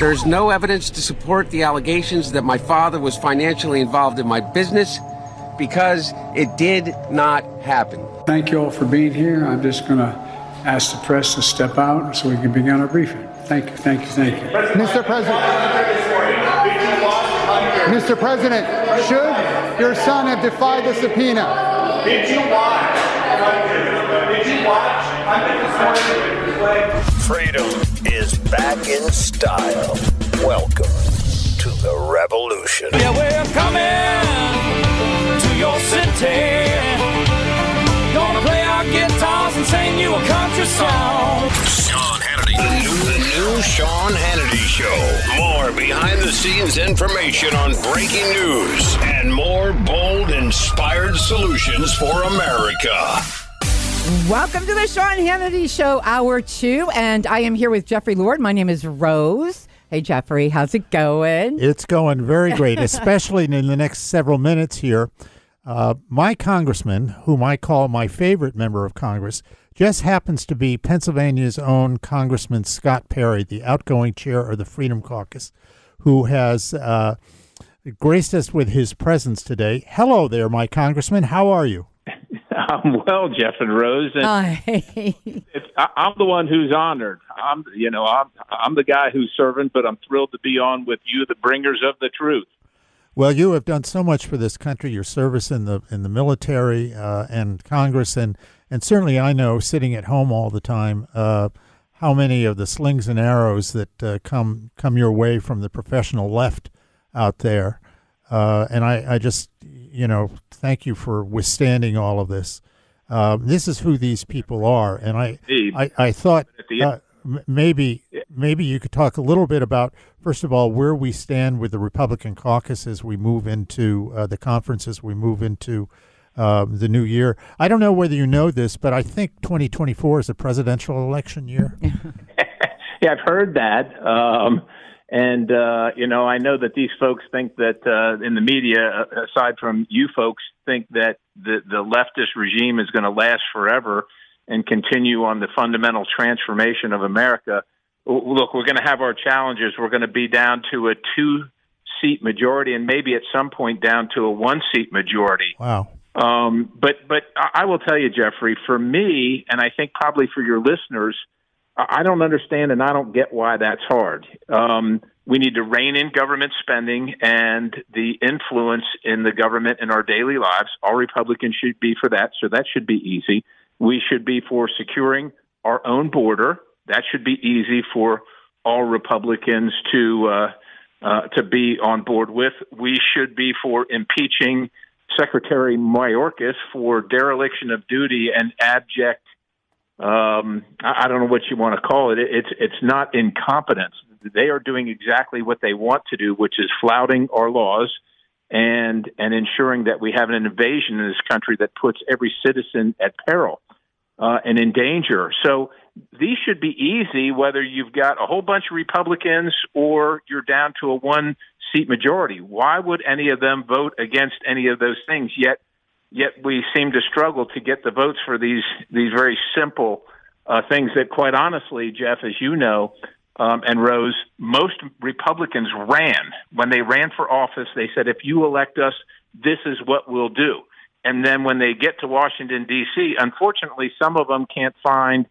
There's no evidence to support the allegations that my father was financially involved in my business because it did not happen. Thank you all for being here. I'm just going to ask the press to step out so we can begin our briefing. Thank you, thank you, thank you. Mr. President. Mr. President, should your son have defied the subpoena? Did you watch? Did you watch? I think this morning Freedom is back in style. Welcome to the revolution. Yeah, we're coming to your city. Gonna play our guitars and sing you a country song. Sean Hannity. The new, the new Sean Hannity Show. More behind the scenes information on breaking news and more bold, inspired solutions for America. Welcome to the Sean Hannity Show, hour two. And I am here with Jeffrey Lord. My name is Rose. Hey, Jeffrey, how's it going? It's going very great, especially in the next several minutes here. Uh, my congressman, whom I call my favorite member of Congress, just happens to be Pennsylvania's own Congressman Scott Perry, the outgoing chair of the Freedom Caucus, who has uh, graced us with his presence today. Hello there, my congressman. How are you? I'm well, Jeff and Rose, and Hi. it's, I, I'm the one who's honored. I'm, you know, I'm I'm the guy who's serving, but I'm thrilled to be on with you, the bringers of the truth. Well, you have done so much for this country. Your service in the in the military uh, and Congress, and and certainly I know, sitting at home all the time, uh, how many of the slings and arrows that uh, come come your way from the professional left out there. Uh, and I, I just, you know, thank you for withstanding all of this. Uh, this is who these people are, and I, I, I thought uh, maybe maybe you could talk a little bit about first of all where we stand with the Republican caucus as we move into uh, the conference as we move into uh, the new year. I don't know whether you know this, but I think 2024 is a presidential election year. Yeah, I've heard that. Um, and, uh, you know, I know that these folks think that uh, in the media, uh, aside from you folks, think that the, the leftist regime is going to last forever and continue on the fundamental transformation of America. Look, we're going to have our challenges. We're going to be down to a two seat majority and maybe at some point down to a one seat majority. Wow. Um, but but I I will tell you, Jeffrey, for me, and I think probably for your listeners, I don't understand and I don't get why that's hard. Um, We need to rein in government spending and the influence in the government in our daily lives. All Republicans should be for that, so that should be easy. We should be for securing our own border. That should be easy for all Republicans to uh, uh, to be on board with. We should be for impeaching Secretary Mayorkas for dereliction of duty and abject. Um, I don't know what you want to call it. It- It's it's not incompetence. They are doing exactly what they want to do, which is flouting our laws and and ensuring that we have an invasion in this country that puts every citizen at peril uh, and in danger. So these should be easy, whether you've got a whole bunch of Republicans or you're down to a one seat majority. Why would any of them vote against any of those things? Yet, yet we seem to struggle to get the votes for these these very simple uh, things that, quite honestly, Jeff, as you know, um, and Rose, most Republicans ran when they ran for office. They said, "If you elect us, this is what we'll do." And then when they get to Washington D.C., unfortunately, some of them can't find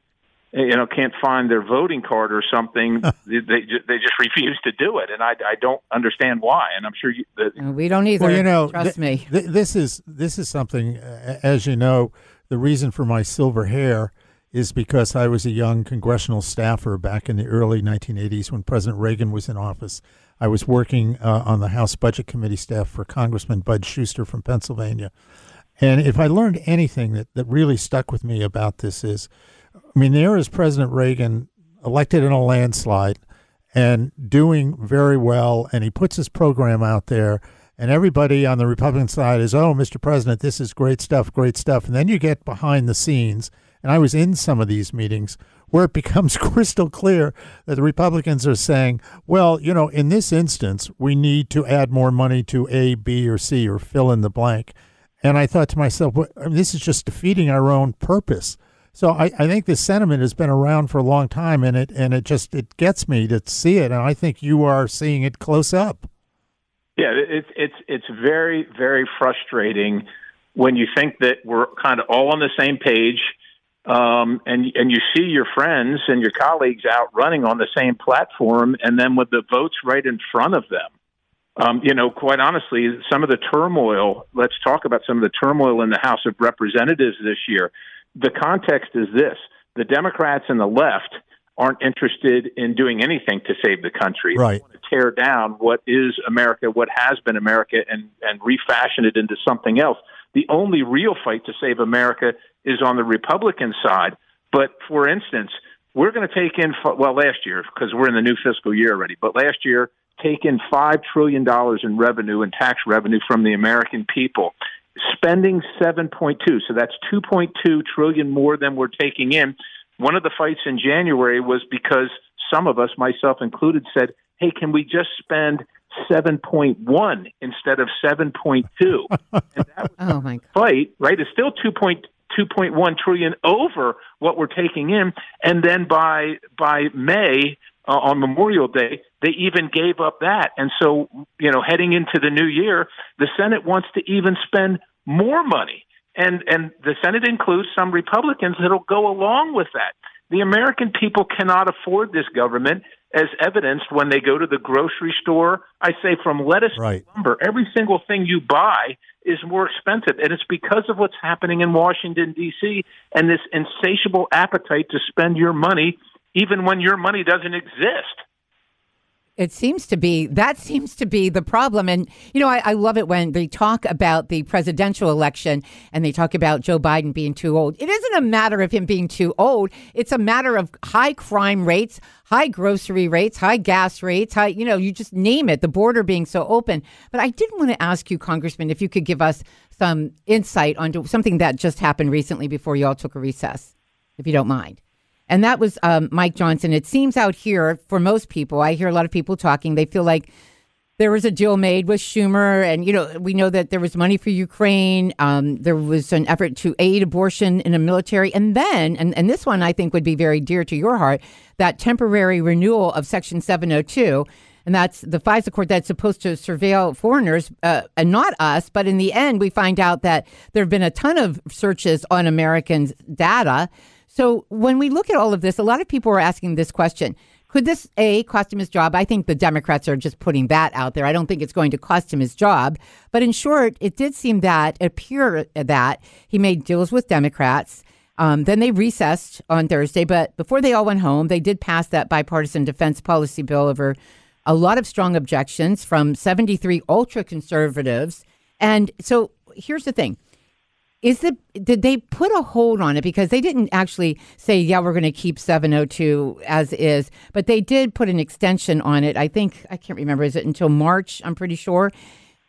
you know can't find their voting card or something they they they just refuse to do it and i i don't understand why and i'm sure you the, We don't either. Well, you know, trust th- me. th- this is this is something. Uh, as you know, the reason for my silver hair is because I was a young congressional staffer back in the early 1980s when President Reagan was in office. I was working uh, on the House Budget Committee staff for Congressman Bud Shuster from Pennsylvania. And if I learned anything that, that really stuck with me about this is, I mean, there is President Reagan elected in a landslide and doing very well, and he puts his program out there, and everybody on the Republican side is, oh, Mr. President, this is great stuff, great stuff. And then you get behind the scenes, and I was in some of these meetings where it becomes crystal clear that the Republicans are saying, well, you know, in this instance, we need to add more money to A, B, or C, or fill in the blank. And I thought to myself, well, I mean, this is just defeating our own purpose. So I, I think this sentiment has been around for a long time, and it and it just it gets me to see it, and I think you are seeing it close up. yeah it's it's it's very very frustrating when you think that we're kind of all on the same page um, and and you see your friends and your colleagues out running on the same platform, and then with the votes right in front of them. Um, you know, quite honestly, some of the turmoil. Let's talk about some of the turmoil in the House of Representatives this year. The context is this: the Democrats and the left aren't interested in doing anything to save the country. Right. They want to tear down what is America, what has been America, and and refashion it into something else. The only real fight to save America is on the Republican side. But for instance, we're going to take in well last year because we're in the new fiscal year already. But last year, take in five trillion dollars in revenue and tax revenue from the American people, spending seven point two. So that's two point two trillion more than we're taking in. One of the fights in January was because some of us, myself included, said, "Hey, can we just spend?" 7.1 instead of 7.2 and that was Oh my God. fight, right? It's still 2.2.1 trillion over what we're taking in, and then by by May uh, on Memorial Day, they even gave up that. And so, you know, heading into the new year, the Senate wants to even spend more money, and and the Senate includes some Republicans that'll go along with that. The American people cannot afford this government, as evidenced when they go to the grocery store. I say from lettuce Right. to lumber, every single thing you buy is more expensive, and it's because of what's happening in Washington D.C. and this insatiable appetite to spend your money, even when your money doesn't exist. It seems to be that seems to be the problem. And, you know, I, I love it when they talk about the presidential election and they talk about Joe Biden being too old. It isn't a matter of him being too old, it's a matter of high crime rates, high grocery rates, high gas rates, high, you know, you just name it, the border being so open. But I did want to ask you, Congressman, if you could give us some insight onto something that just happened recently before you all took a recess, if you don't mind. And that was um, Mike Johnson. It seems out here for most people, I hear a lot of people talking, they feel like there was a deal made with Schumer. And, you know, we know that there was money for Ukraine. Um, there was an effort to aid abortion in the military. And then, and, and this one I think would be very dear to your heart, that temporary renewal of Section 702. And that's the FISA court that's supposed to surveil foreigners uh, and not us. But in the end, we find out that there have been a ton of searches on Americans' data. So when we look at all of this, a lot of people are asking this question Could this a cost him his job? I think the Democrats are just putting that out there. I don't think it's going to cost him his job. But in short, it did seem that it appear that he made deals with Democrats. Um, then they recessed on Thursday, but before they all went home, they did pass that bipartisan defense policy bill over a lot of strong objections from 73 ultra conservatives. And so here's the thing is the did they put a hold on it? Because they didn't actually say yeah we're going to keep 702 as is but they did put an extension on it i think i can't remember is it until march i'm pretty sure?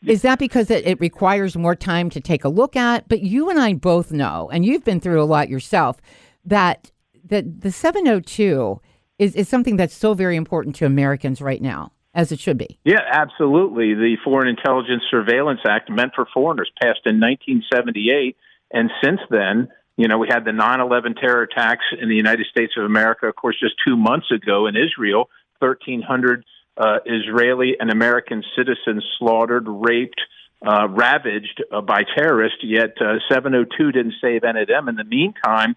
Is that because it, it requires more time to take a look at? But you and i both know and you've been through a lot yourself that that the 702 is, is something that's so very important to americans right now as it should be. Yeah, absolutely. The Foreign Intelligence Surveillance Act, meant for foreigners, passed in 1978. And since then, you know, we had the 9 11 terror attacks in the United States of America, of course, just two months ago in Israel, 1,300 uh, Israeli and American citizens slaughtered, raped, uh, ravaged uh, by terrorists, yet uh, 702 didn't save any of them. In the meantime,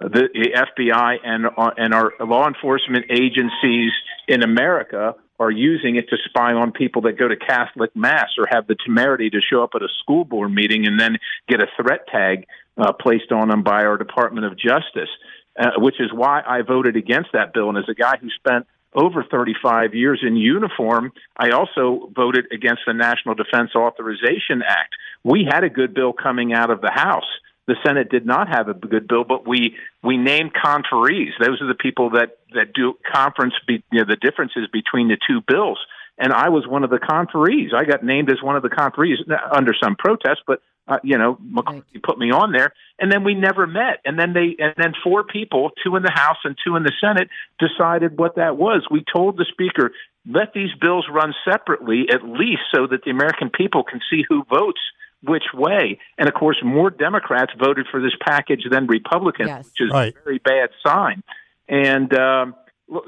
the, the FBI and, uh, and our law enforcement agencies in America are using it to spy on people that go to Catholic Mass or have the temerity to show up at a school board meeting and then get a threat tag uh, placed on them by our Department of Justice, uh, which is why I voted against that bill. And as a guy who spent over 35 years in uniform, I also voted against the National Defense Authorization Act. We had a good bill coming out of the House the Senate did not have a good bill, but we we named conferees. Those are the people that that do conference be, you know, the differences between the two bills. And I was one of the conferees. I got named as one of the conferees under some protest, but uh, you know, McCarthy put me on there, and then we never met. And then they, and then four people, two in the House and two in the Senate, decided what that was. We told the Speaker, let these bills run separately, at least so that the American people can see who votes which way. And of course, more Democrats voted for this package than Republicans, yes. which is right. a very bad sign. And, um,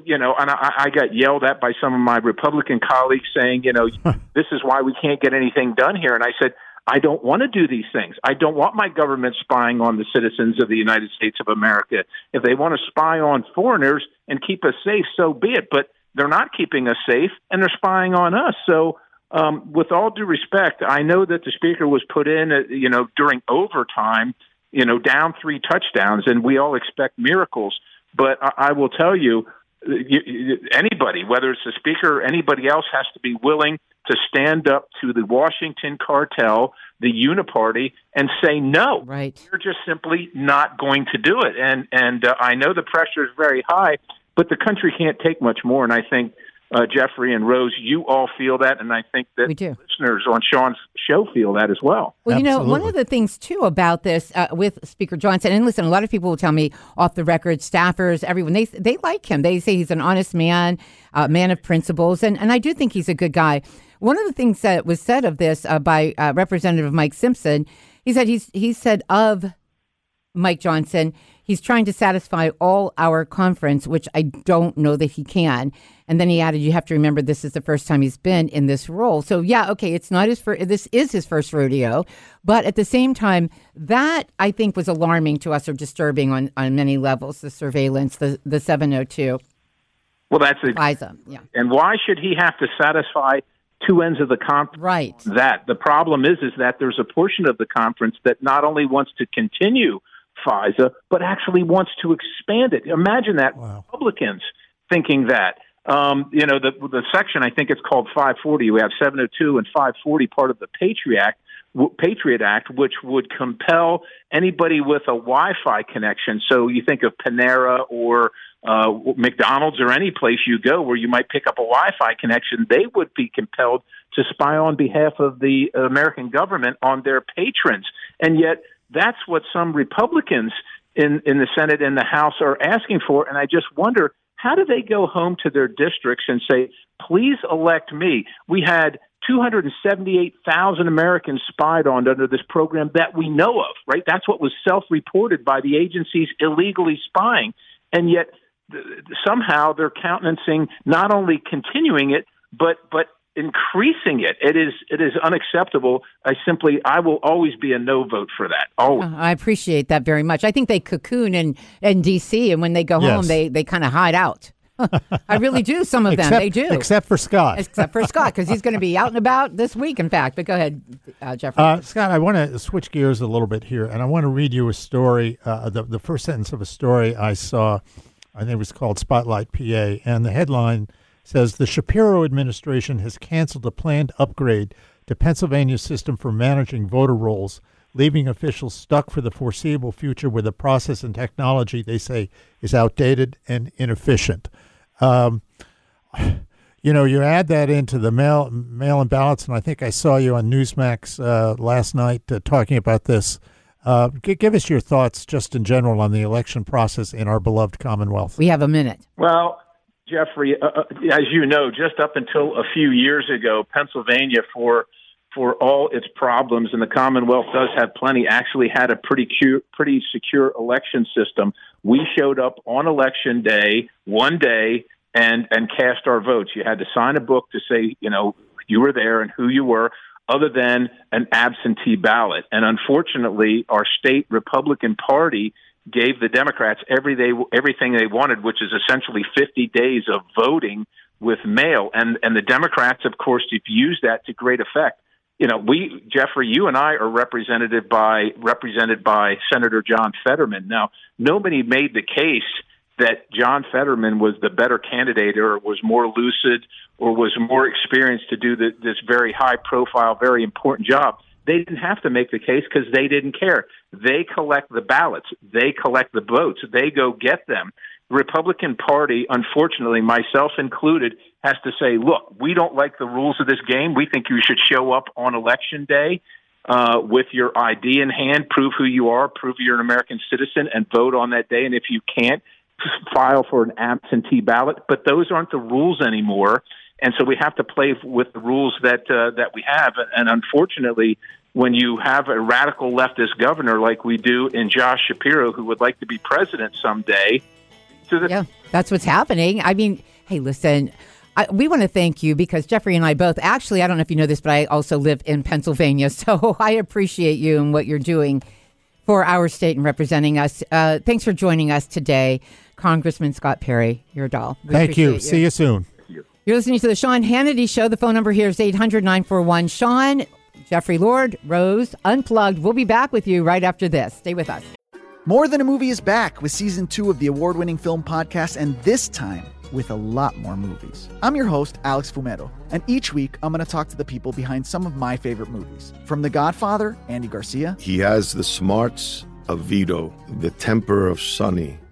you know, and I, I got yelled at by some of my Republican colleagues saying, you know, this is why we can't get anything done here. And I said, I don't want to do these things. I don't want my government spying on the citizens of the United States of America. If they want to spy on foreigners and keep us safe, so be it. But they're not keeping us safe, and they're spying on us. So um, with all due respect, I know that the speaker was put in, uh, you know, during overtime, you know, down three touchdowns, and we all expect miracles. But I, I will tell you, you, anybody, whether it's the speaker or anybody else, has to be willing to stand up to the Washington cartel, the Uniparty, and say no. Right. You're just simply not going to do it. And and uh, I know the pressure is very high, but the country can't take much more. And I think uh, Jeffrey and Rose, you all feel that, and I think that we do. listeners on Sean's show feel that as well. Well, you know, one of the things too about this uh, with Speaker Johnson, and listen, a lot of people will tell me off the record, staffers, everyone, they they like him. They say he's an honest man, uh, man of principles, and and I do think he's a good guy. One of the things that was said of this uh, by uh, Representative Mike Simpson, he said he's he said of Mike Johnson he's trying to satisfy all our conference, which I don't know that he can. And then he added, "You have to remember this is the first time he's been in this role." So yeah, okay, it's not his first. This is his first rodeo, but at the same time, that I think was alarming to us or disturbing on on many levels. The surveillance, the the seven hundred oh two. Well, that's a, FISA, yeah. And why should he have to satisfy? two ends of the conference. Right. That the problem is is that there's a portion of the conference that not only wants to continue FISA, but actually wants to expand it. Imagine that wow. Republicans thinking that. Um, you know, the the section I think it's called 540. We have 702 and 540, part of the Patriot Act, Patriot Act, which would compel anybody with a Wi-Fi connection. So you think of Panera or uh, McDonald's or any place you go where you might pick up a Wi-Fi connection, they would be compelled to spy on behalf of the American government on their patrons. And yet that's what some Republicans in, in the Senate and the House are asking for. And I just wonder how do they go home to their districts and say, please elect me? We had 278,000 Americans spied on under this program that we know of, right? That's what was self reported by the agencies illegally spying. And yet, somehow they're countenancing not only continuing it, but, but increasing it. It is it is unacceptable. I simply I will always be a no vote for that. Always. Uh, I appreciate that very much. I think they cocoon in in DC and when they go yes. home they they kind of hide out. I really do. Some of them they do, except for Scott. except for Scott because he's going to be out and about this week. In fact, but go ahead, uh, Jeffrey. Uh, Scott, I want to switch gears a little bit here, and I want to read you a story. Uh, the the first sentence of a story I saw, I think it was called Spotlight PA, and the headline says the Shapiro administration has canceled a planned upgrade to Pennsylvania's system for managing voter rolls, leaving officials stuck for the foreseeable future with a process and technology they say is outdated and inefficient. Um, you know, you add that into the mail mail-in ballots, and I think I saw you on Newsmax uh, last night uh, talking about this. Uh, g- give us your thoughts, just in general, on the election process in our beloved Commonwealth. we have a minute. Well, Jeffrey, uh, uh, as you know, just up until a few years ago, Pennsylvania, for for all its problems, and the Commonwealth does have plenty, actually had a pretty cu- pretty secure election system. We showed up on election day, one day, and and cast our votes. You had to sign a book to say, you know, you were there and who you were, other than an absentee ballot. And unfortunately, our state Republican Party gave the Democrats every day, everything they wanted, which is essentially 50 days of voting with mail. And and the Democrats, of course, have used that to great effect. You know, we Jeffrey, you and I are represented by represented by Senator John Fetterman. Now, nobody made the case that John Fetterman was the better candidate or was more lucid or was more experienced to do the, this very high profile, very important job. They didn't have to make the case because they didn't care. They collect the ballots, they collect the votes, they go get them. The Republican Party, unfortunately, myself included, has to say, look, we don't like the rules of this game. We think you should show up on election day uh, with your ID in hand, prove who you are, prove you're an American citizen, and vote on that day. And if you can't, file for an absentee ballot. But those aren't the rules anymore, and so we have to play with the rules that uh, that we have. And unfortunately, when you have a radical leftist governor like we do in Josh Shapiro, who would like to be president someday, to the Yeah, that's what's happening. I mean, hey, listen. I, we want to thank you because Jeffrey and I both actually, I don't know if you know this, but I also live in Pennsylvania. So I appreciate you and what you're doing for our state and representing us. Uh, thanks for joining us today, Congressman Scott Perry. You're a doll. We Thank you. appreciate See you soon. You're listening to the Sean Hannity Show. The phone number here is 800 941 Sean. Jeffrey Lord, Rose, Unplugged. We'll be back with you right after this. Stay with us. More Than a Movie is back with season two of the award winning film podcast, and this time with a lot more movies. I'm your host, Alex Fumero, and each week I'm going to talk to the people behind some of my favorite movies. From The Godfather, Andy Garcia, He has the smarts of Vito, the temper of Sonny,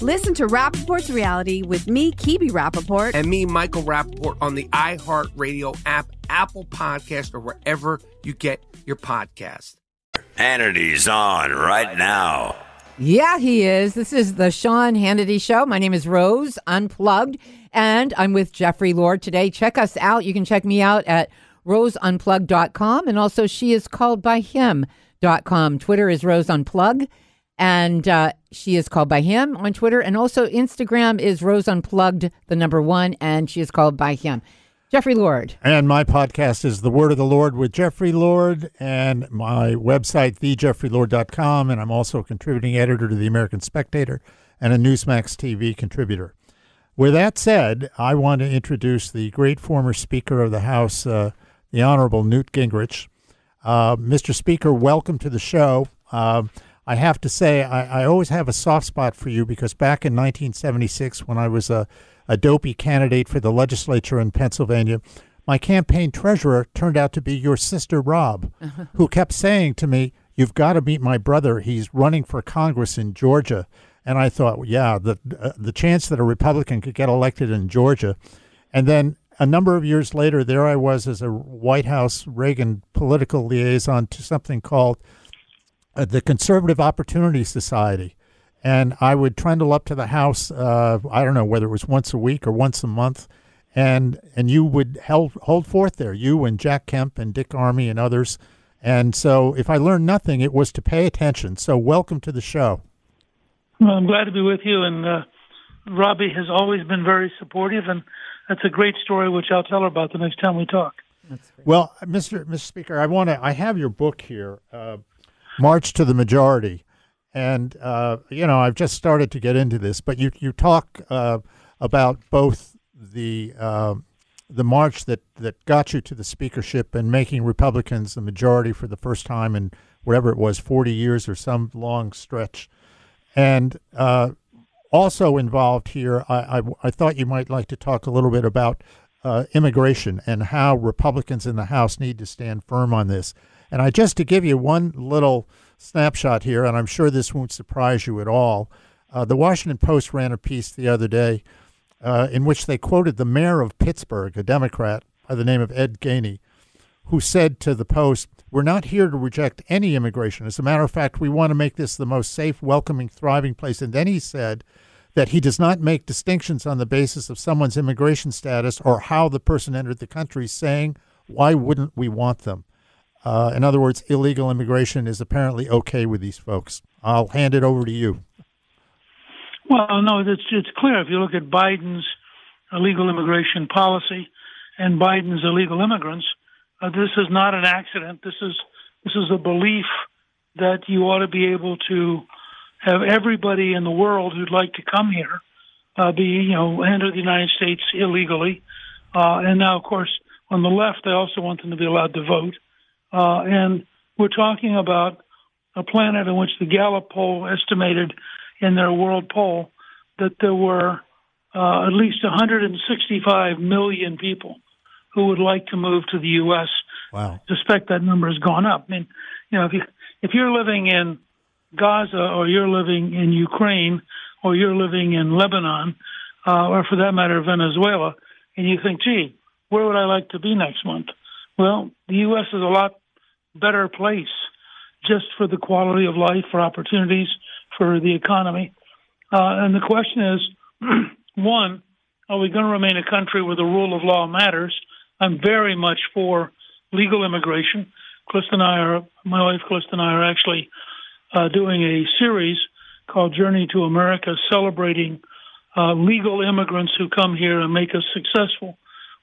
Listen to Rapaport's reality with me, Kibi Rapaport. And me, Michael Rappaport, on the iHeartRadio app, Apple Podcast, or wherever you get your podcast. Hannity's on right now. Yeah, he is. This is the Sean Hannity Show. My name is Rose Unplugged, and I'm with Jeffrey Lord today. Check us out. You can check me out at roseunplugged.com, and also she is called by him.com. Twitter is Rose Unplug, and uh, she is called by him on Twitter, and also Instagram is Rose Unplugged, the number one, and she is called by him. Jeffrey Lord. And my podcast is The Word of the Lord with Jeffrey Lord, and my website, thejeffreylord.com. And I'm also a contributing editor to the American Spectator and a Newsmax TV contributor. With that said, I want to introduce the great former Speaker of the House, uh, the Honorable Newt Gingrich. Uh, Mr. Speaker, welcome to the show. Uh, I have to say, I, I always have a soft spot for you because back in 1976, when I was a, a dopey candidate for the legislature in Pennsylvania, my campaign treasurer turned out to be your sister, Rob, who kept saying to me, You've got to meet my brother. He's running for Congress in Georgia. and I thought, yeah, the uh, the chance that a Republican could get elected in Georgia, and then a number of years later, there I was as a White House Reagan political liaison to something called uh, the Conservative Opportunity Society. And I would trundle up to the house, uh, I don't know whether it was once a week or once a month, and and you would held, hold forth there, you and Jack Kemp and Dick Armey and others. And so if I learned nothing, it was to pay attention. So welcome to the show. Well, I'm glad to be with you. And uh, Robbie has always been very supportive, and that's a great story, which I'll tell her about the next time we talk. Well, Mr. Mr. Speaker, I want to. I have your book here, uh, March to the Majority, and uh, you know I've just started to get into this, but you you talk uh, about both the uh, the march that that got you to the speakership and making Republicans the majority for the first time in whatever it was, forty years or some long stretch, and uh, also involved here. I, I I thought you might like to talk a little bit about uh, immigration and how Republicans in the House need to stand firm on this. And I just to give you one little snapshot here, and I'm sure this won't surprise you at all. Uh, the Washington Post ran a piece the other day uh, in which they quoted the mayor of Pittsburgh, a Democrat by the name of Ed Gainey, who said to the Post, We're not here to reject any immigration. As a matter of fact, we want to make this the most safe, welcoming, thriving place. And then he said, that he does not make distinctions on the basis of someone's immigration status or how the person entered the country, saying, why wouldn't we want them? Uh, in other words, illegal immigration is apparently okay with these folks. I'll hand it over to you. Well, no, it's it's clear if you look at Biden's illegal immigration policy and Biden's illegal immigrants, uh, this is not an accident. This is this is a belief that you ought to be able to have everybody in the world who'd like to come here uh, be, you know, enter the United States illegally. Uh, and now, of course, on the left, they also want them to be allowed to vote. Uh, and we're talking about a planet in which the Gallup poll estimated in their world poll that there were uh, at least 165 million people who would like to move to the U.S. Wow. I suspect that number has gone up. I mean, you know, if you if you're living in Gaza or you're living in Ukraine or you're living in Lebanon uh, or for that matter Venezuela and you think, gee, where would I like to be next month? Well, the U.S. is a lot better place just for the quality of life, for opportunities, for the economy. Uh, and the question is, one, are we going to remain a country where the rule of law matters? I'm very much for legal immigration. Callista and I are, my wife Callista and I are actually uh, doing a series called Journey to America, celebrating uh, legal immigrants who come here and make us successful.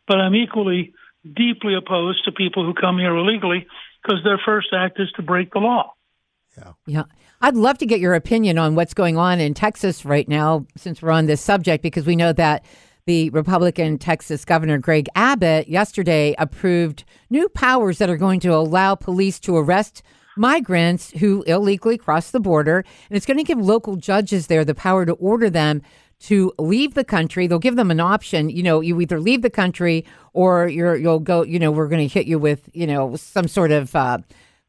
But I'm equally deeply opposed to people who come here illegally because their first act is to break the law. Yeah. Yeah. I'd love to get your opinion on what's going on in Texas right now, since we're on this subject, because we know that the Republican Texas Governor Greg Abbott yesterday approved new powers that are going to allow police to arrest migrants who illegally cross the border. And it's going to give local judges there the power to order them to leave the country. They'll give them an option. You know, you either leave the country or you're, you'll go, you know, we're going to hit you with, you know, some sort of uh,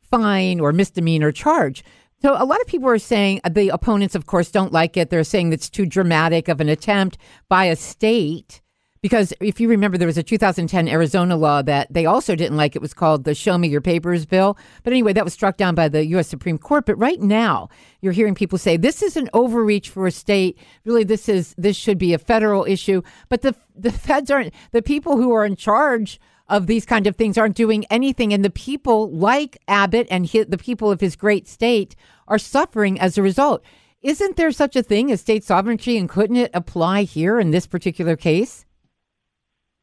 fine or misdemeanor charge. So a lot of people are saying uh, the opponents, of course, don't like it. They're saying it's too dramatic of an attempt by a state because if you remember, there was a 2010 Arizona law that they also didn't like. It was called the Show Me Your Papers bill. But anyway, that was struck down by the U.S. Supreme Court. But right now, you're hearing people say this is an overreach for a state. Really, this is this should be a federal issue. But the the feds aren't the people who are in charge of these kind of things aren't doing anything, and the people like Abbott and his, the people of his great state are suffering as a result. Isn't there such a thing as state sovereignty, and couldn't it apply here in this particular case?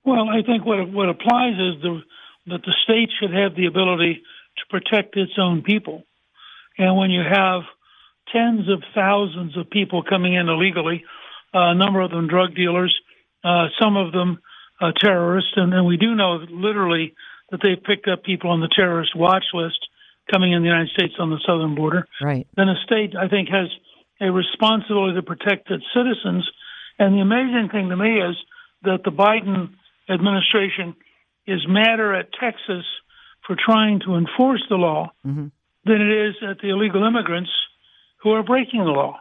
Well, I think what what applies is the that the state should have the ability to protect its own people, and when you have tens of thousands of people coming in illegally, uh, a number of them drug dealers, uh, some of them uh, terrorists, and, and we do know literally that they've picked up people on the terrorist watch list coming in the United States on the southern border. Right. Then a state, I think, has a responsibility to protect its citizens. And the amazing thing to me is that the Biden administration is madder at Texas for trying to enforce the law mm-hmm. than it is at the illegal immigrants who are breaking the law.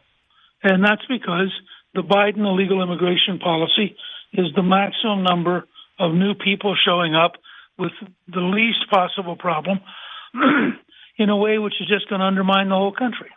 And that's because the Biden illegal immigration policy is the maximum number of new people showing up with the least possible problem in a way which is just going to undermine the whole country.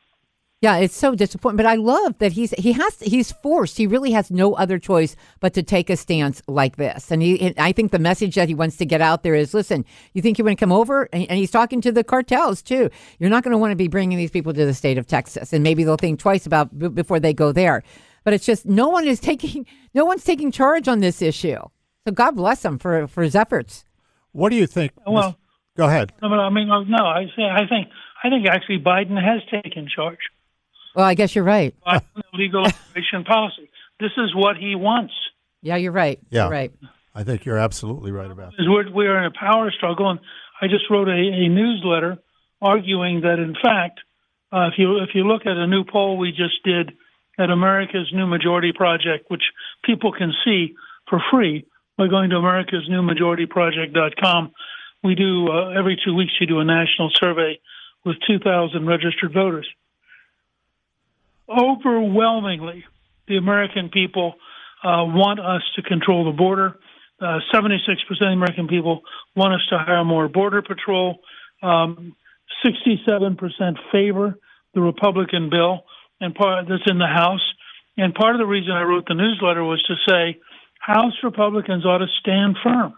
Yeah, it's so disappointing. But I love that he's he has he's forced. He really has no other choice but to take a stance like this. And he, I think the message that he wants to get out there is: listen, you think you want to come over? And, and he's talking to the cartels too. You're not going to want to be bringing these people to the state of Texas, and maybe they'll think twice about b- before they go there. But it's just no one is taking no one's taking charge on this issue. So God bless him for for his efforts. What do you think? Well, go ahead. No, but I mean, uh, no, I say I think I think actually Biden has taken charge. Well, I guess you're right. Biden illegal immigration policy. This is what he wants. Yeah, you're right. Yeah. You're right. I think you're absolutely right about that. We're we're in a power struggle, and I just wrote a, a newsletter arguing that in fact, uh, if you if you look at a new poll we just did at America's New Majority Project, which people can see for free by going to americasnewmajorityproject.com, we do uh, every two weeks we do a national survey with 2,000 registered voters. Overwhelmingly, the American people uh, want us to control the border. Uh, 76% of the American people want us to hire more border patrol. Um, 67% favor the Republican bill, and part that's in the House. And part of the reason I wrote the newsletter was to say House Republicans ought to stand firm.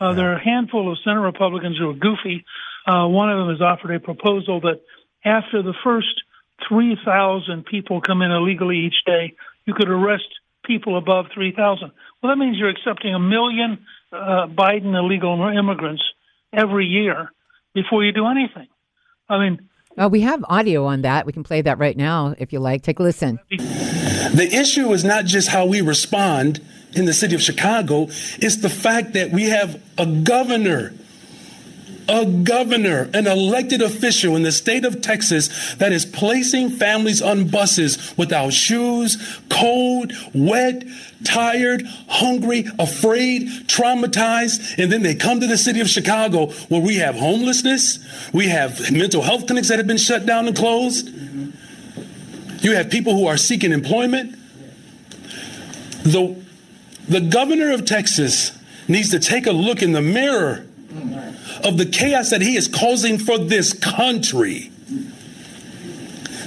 Uh, There are a handful of Senate Republicans who are goofy. Uh, one of them has offered a proposal that after the first 3,000 people come in illegally each day, you could arrest people above 3,000. Well, that means you're accepting a million uh, Biden illegal immigrants every year before you do anything. I mean, Uh, we have audio on that. We can play that right now if you like. Take a listen. The issue is not just how we respond in the city of Chicago, it's the fact that we have a governor, a governor, an elected official in the state of Texas that is placing families on buses without shoes, cold, wet, tired, hungry, afraid, traumatized, and then they come to the city of Chicago where we have homelessness, we have mental health clinics that have been shut down and closed. You have people who are seeking employment. The, the governor of Texas needs to take a look in the mirror of the chaos that he is causing for this country.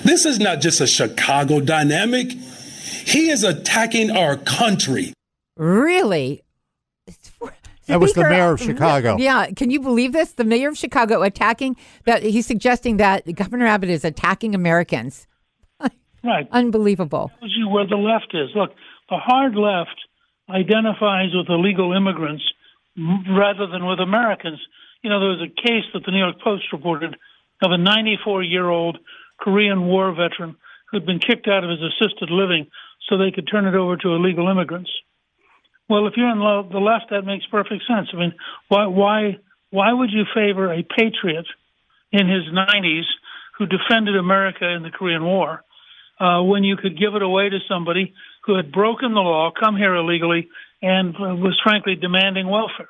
This is not just a Chicago dynamic. He is attacking our country. Really? That was the mayor of uh, Chicago. Yeah, can you believe this? The mayor of Chicago attacking that he's suggesting that Governor Abbott is attacking Americans. Right. Unbelievable. Tells you where the left is. Look, the hard left identifies with illegal immigrants rather than with Americans. You know, there was a case that the New York Post reported of a 94 year old Korean War veteran who'd been kicked out of his assisted living so they could turn it over to illegal immigrants. Well, if you're in lo- the left, that makes perfect sense. I mean, why why why would you favor a patriot in his 90s who defended America in the Korean War uh, when you could give it away to somebody who had broken the law, come here illegally, and uh, was frankly demanding welfare?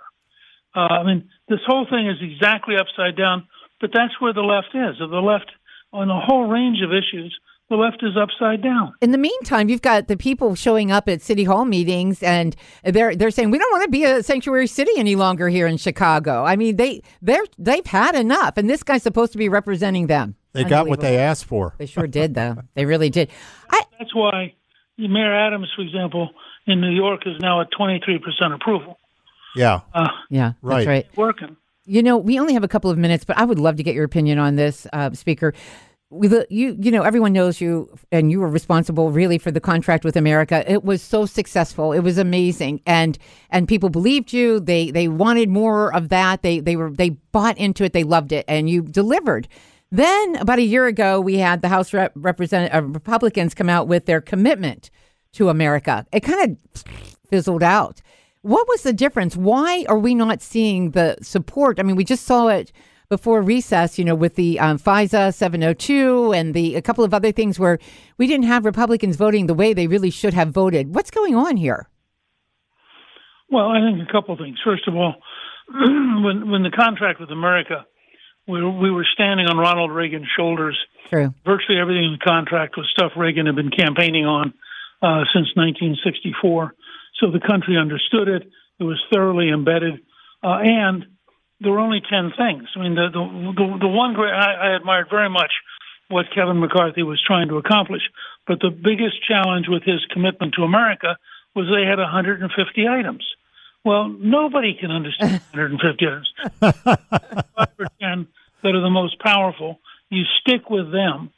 Uh, I mean, this whole thing is exactly upside down, but that's where the left is. The left, on a whole range of issues, the left is upside down. In the meantime, you've got the people showing up at city hall meetings, and they're they're saying we don't want to be a sanctuary city any longer here in Chicago. I mean, they they're they've had enough, and this guy's supposed to be representing them. They got what they asked for. They sure did, though. They really did. That's why Mayor Adams, for example, in New York is now at 23% approval. Yeah. Uh, Yeah, Right. that's right. working. You know, we only have a couple of minutes, but I would love to get your opinion on this, uh, Speaker. With the, you, you know, everyone knows you, and you were responsible really for the contract with America. It was so successful. It was amazing, and and people believed you. They they wanted more of that. They they were they bought into it. They loved it, and you delivered. Then about a year ago, we had the House Rep- represent uh, Republicans come out with their commitment to America. It kind of fizzled out. What was the difference? Why are we not seeing the support? I mean, we just saw it before recess, you know, with the um, FISA 702 and the a couple of other things where we didn't have Republicans voting the way they really should have voted. What's going on here? Well, I think a couple of things. First of all, when when the contract with America we were, we were standing on Ronald Reagan's shoulders. True. Virtually everything in the contract was stuff Reagan had been campaigning on uh, since 1964. So the country understood it. It was thoroughly embedded, uh, and there were only ten things. I mean, the the the, the one great I, I admired very much what Kevin McCarthy was trying to accomplish, but the biggest challenge with his commitment to America was they had 150 items. Well, nobody can understand 150 items. Five or ten that are the most powerful. You stick with them,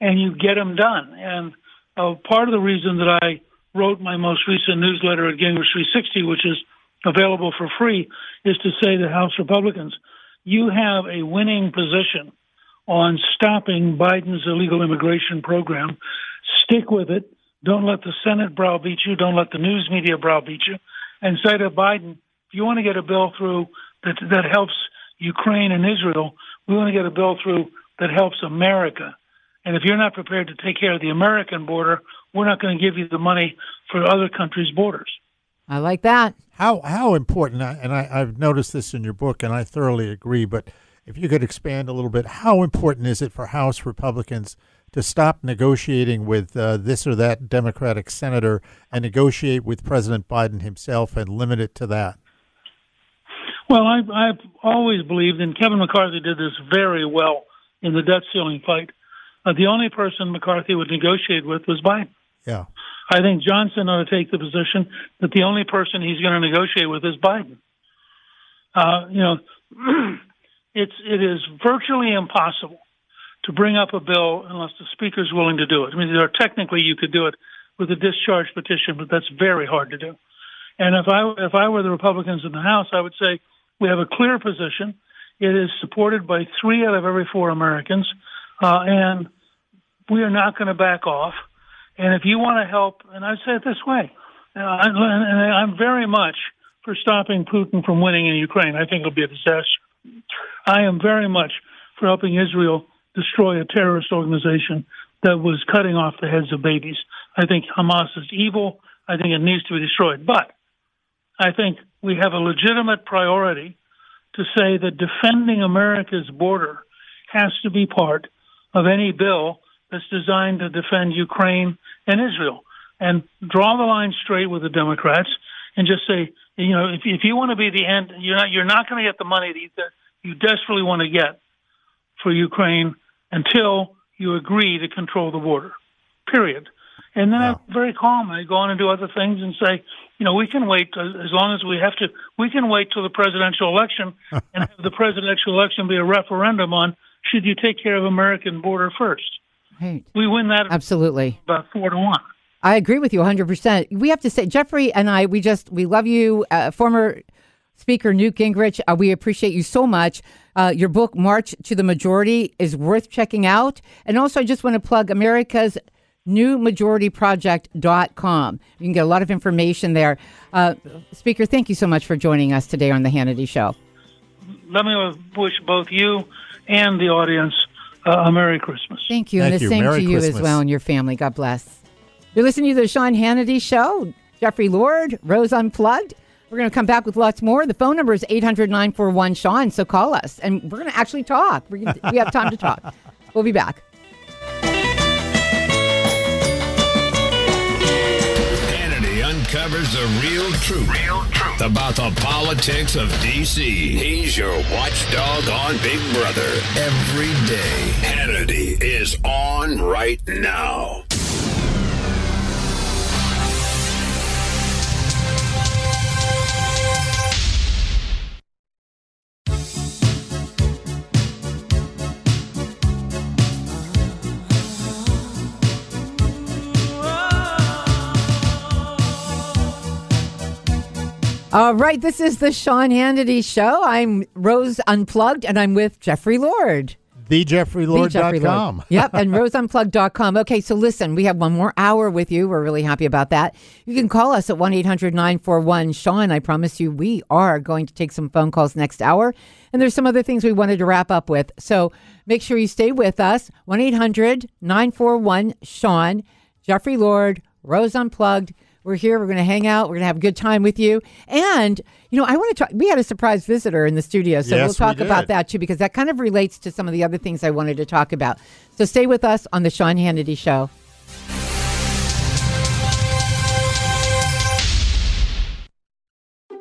and you get them done. And uh, part of the reason that I wrote my most recent newsletter at Gingrich 360, which is available for free, is to say to House Republicans, you have a winning position on stopping Biden's illegal immigration program. Stick with it. Don't let the Senate browbeat you. Don't let the news media browbeat you. And say to Biden, if you want to get a bill through that that helps Ukraine and Israel, we want to get a bill through that helps America. And if you're not prepared to take care of the American border, we're not going to give you the money for other countries' borders. I like that. How how important, and I, I've noticed this in your book, and I thoroughly agree. But if you could expand a little bit, how important is it for House Republicans to stop negotiating with uh, this or that Democratic senator and negotiate with President Biden himself and limit it to that? Well, I've, I've always believed, and Kevin McCarthy did this very well in the debt ceiling fight. Uh, the only person McCarthy would negotiate with was Biden. Yeah. I think Johnson ought to take the position that the only person he's going to negotiate with is Biden. Uh, you know, it's it is virtually impossible to bring up a bill unless the speaker is willing to do it. I mean, there are, technically you could do it with a discharge petition, but that's very hard to do. And if I if I were the Republicans in the House, I would say we have a clear position. It is supported by three out of every four Americans, uh, and we are not going to back off. And if you want to help, and I say it this way, uh, and I'm very much for stopping Putin from winning in Ukraine. I think it'll be a disaster. I am very much for helping Israel destroy a terrorist organization that was cutting off the heads of babies. I think Hamas is evil. I think it needs to be destroyed. But I think we have a legitimate priority to say that defending America's border has to be part of any bill that's designed to defend Ukraine and Israel. And draw the line straight with the Democrats and just say, you know, if, if you want to be the end, you're not you're not going to get the money that you, that you desperately want to get for Ukraine until you agree to control the border. Period. And then I'm very calm. I go on and do other things and say, you know, we can wait uh, as long as we have to. We can wait till the presidential election and have the presidential election be a referendum on should you take care of American border first. Right. We win that absolutely about four to one. I agree with you 100%. We have to say, Jeffrey and I, we just, we love you. Uh, former Speaker Newt Gingrich, uh, we appreciate you so much. Uh, your book, March to the Majority, is worth checking out. And also, I just want to plug America's newmajorityproject.com. You can get a lot of information there. Uh, Speaker, thank you so much for joining us today on The Hannity Show. Let me wish both you and the audience Uh, a Merry Christmas. Thank you. and the same to you as well and your family. God bless. You're listening to the Sean Hannity Show. Jeffrey Lord, Rose Unplugged. We're going to come back with lots more. The phone number is 800 941 Sean, so call us and we're going to actually talk. we we have time to talk. We'll be back. Uncovers the real truth, real truth about the politics of D.C. He's your watchdog on Big Brother every day. Hannity is on right now. All right, this is the Sean Hannity Show. I'm Rose Unplugged, and I'm with Jeffrey Lord. TheJeffreyLord.com. yep, and roseunplugged.com. Okay, so listen, we have one more hour with you. We're really happy about that. You can call us at 1 800 941 Sean. I promise you, we are going to take some phone calls next hour. And there's some other things we wanted to wrap up with. So make sure you stay with us. 1 800 941 Sean, Jeffrey Lord, Rose Unplugged. We're here. We're going to hang out. We're going to have a good time with you. And, you know, I want to talk. We had a surprise visitor in the studio. So Yes, we'll talk we about that too, because that kind of relates to some of the other things I wanted to talk about. So stay with us on The Sean Hannity Show.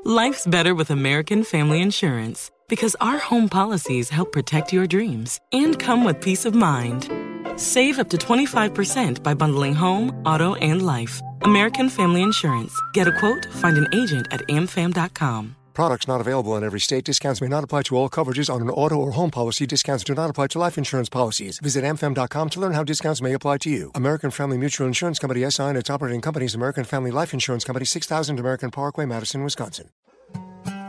Life's better with American Family Insurance because our home policies help protect your dreams and come with peace of mind. Save up to 25% by bundling home, auto, and life. American Family Insurance. Get a quote, find an agent at amfam.com. Products not available in every state. Discounts may not apply to all coverages on an auto or home policy. Discounts do not apply to life insurance policies. Visit amfam.com to learn how discounts may apply to you. American Family Mutual Insurance Company SI and its operating companies American Family Life Insurance Company 6000 American Parkway, Madison, Wisconsin.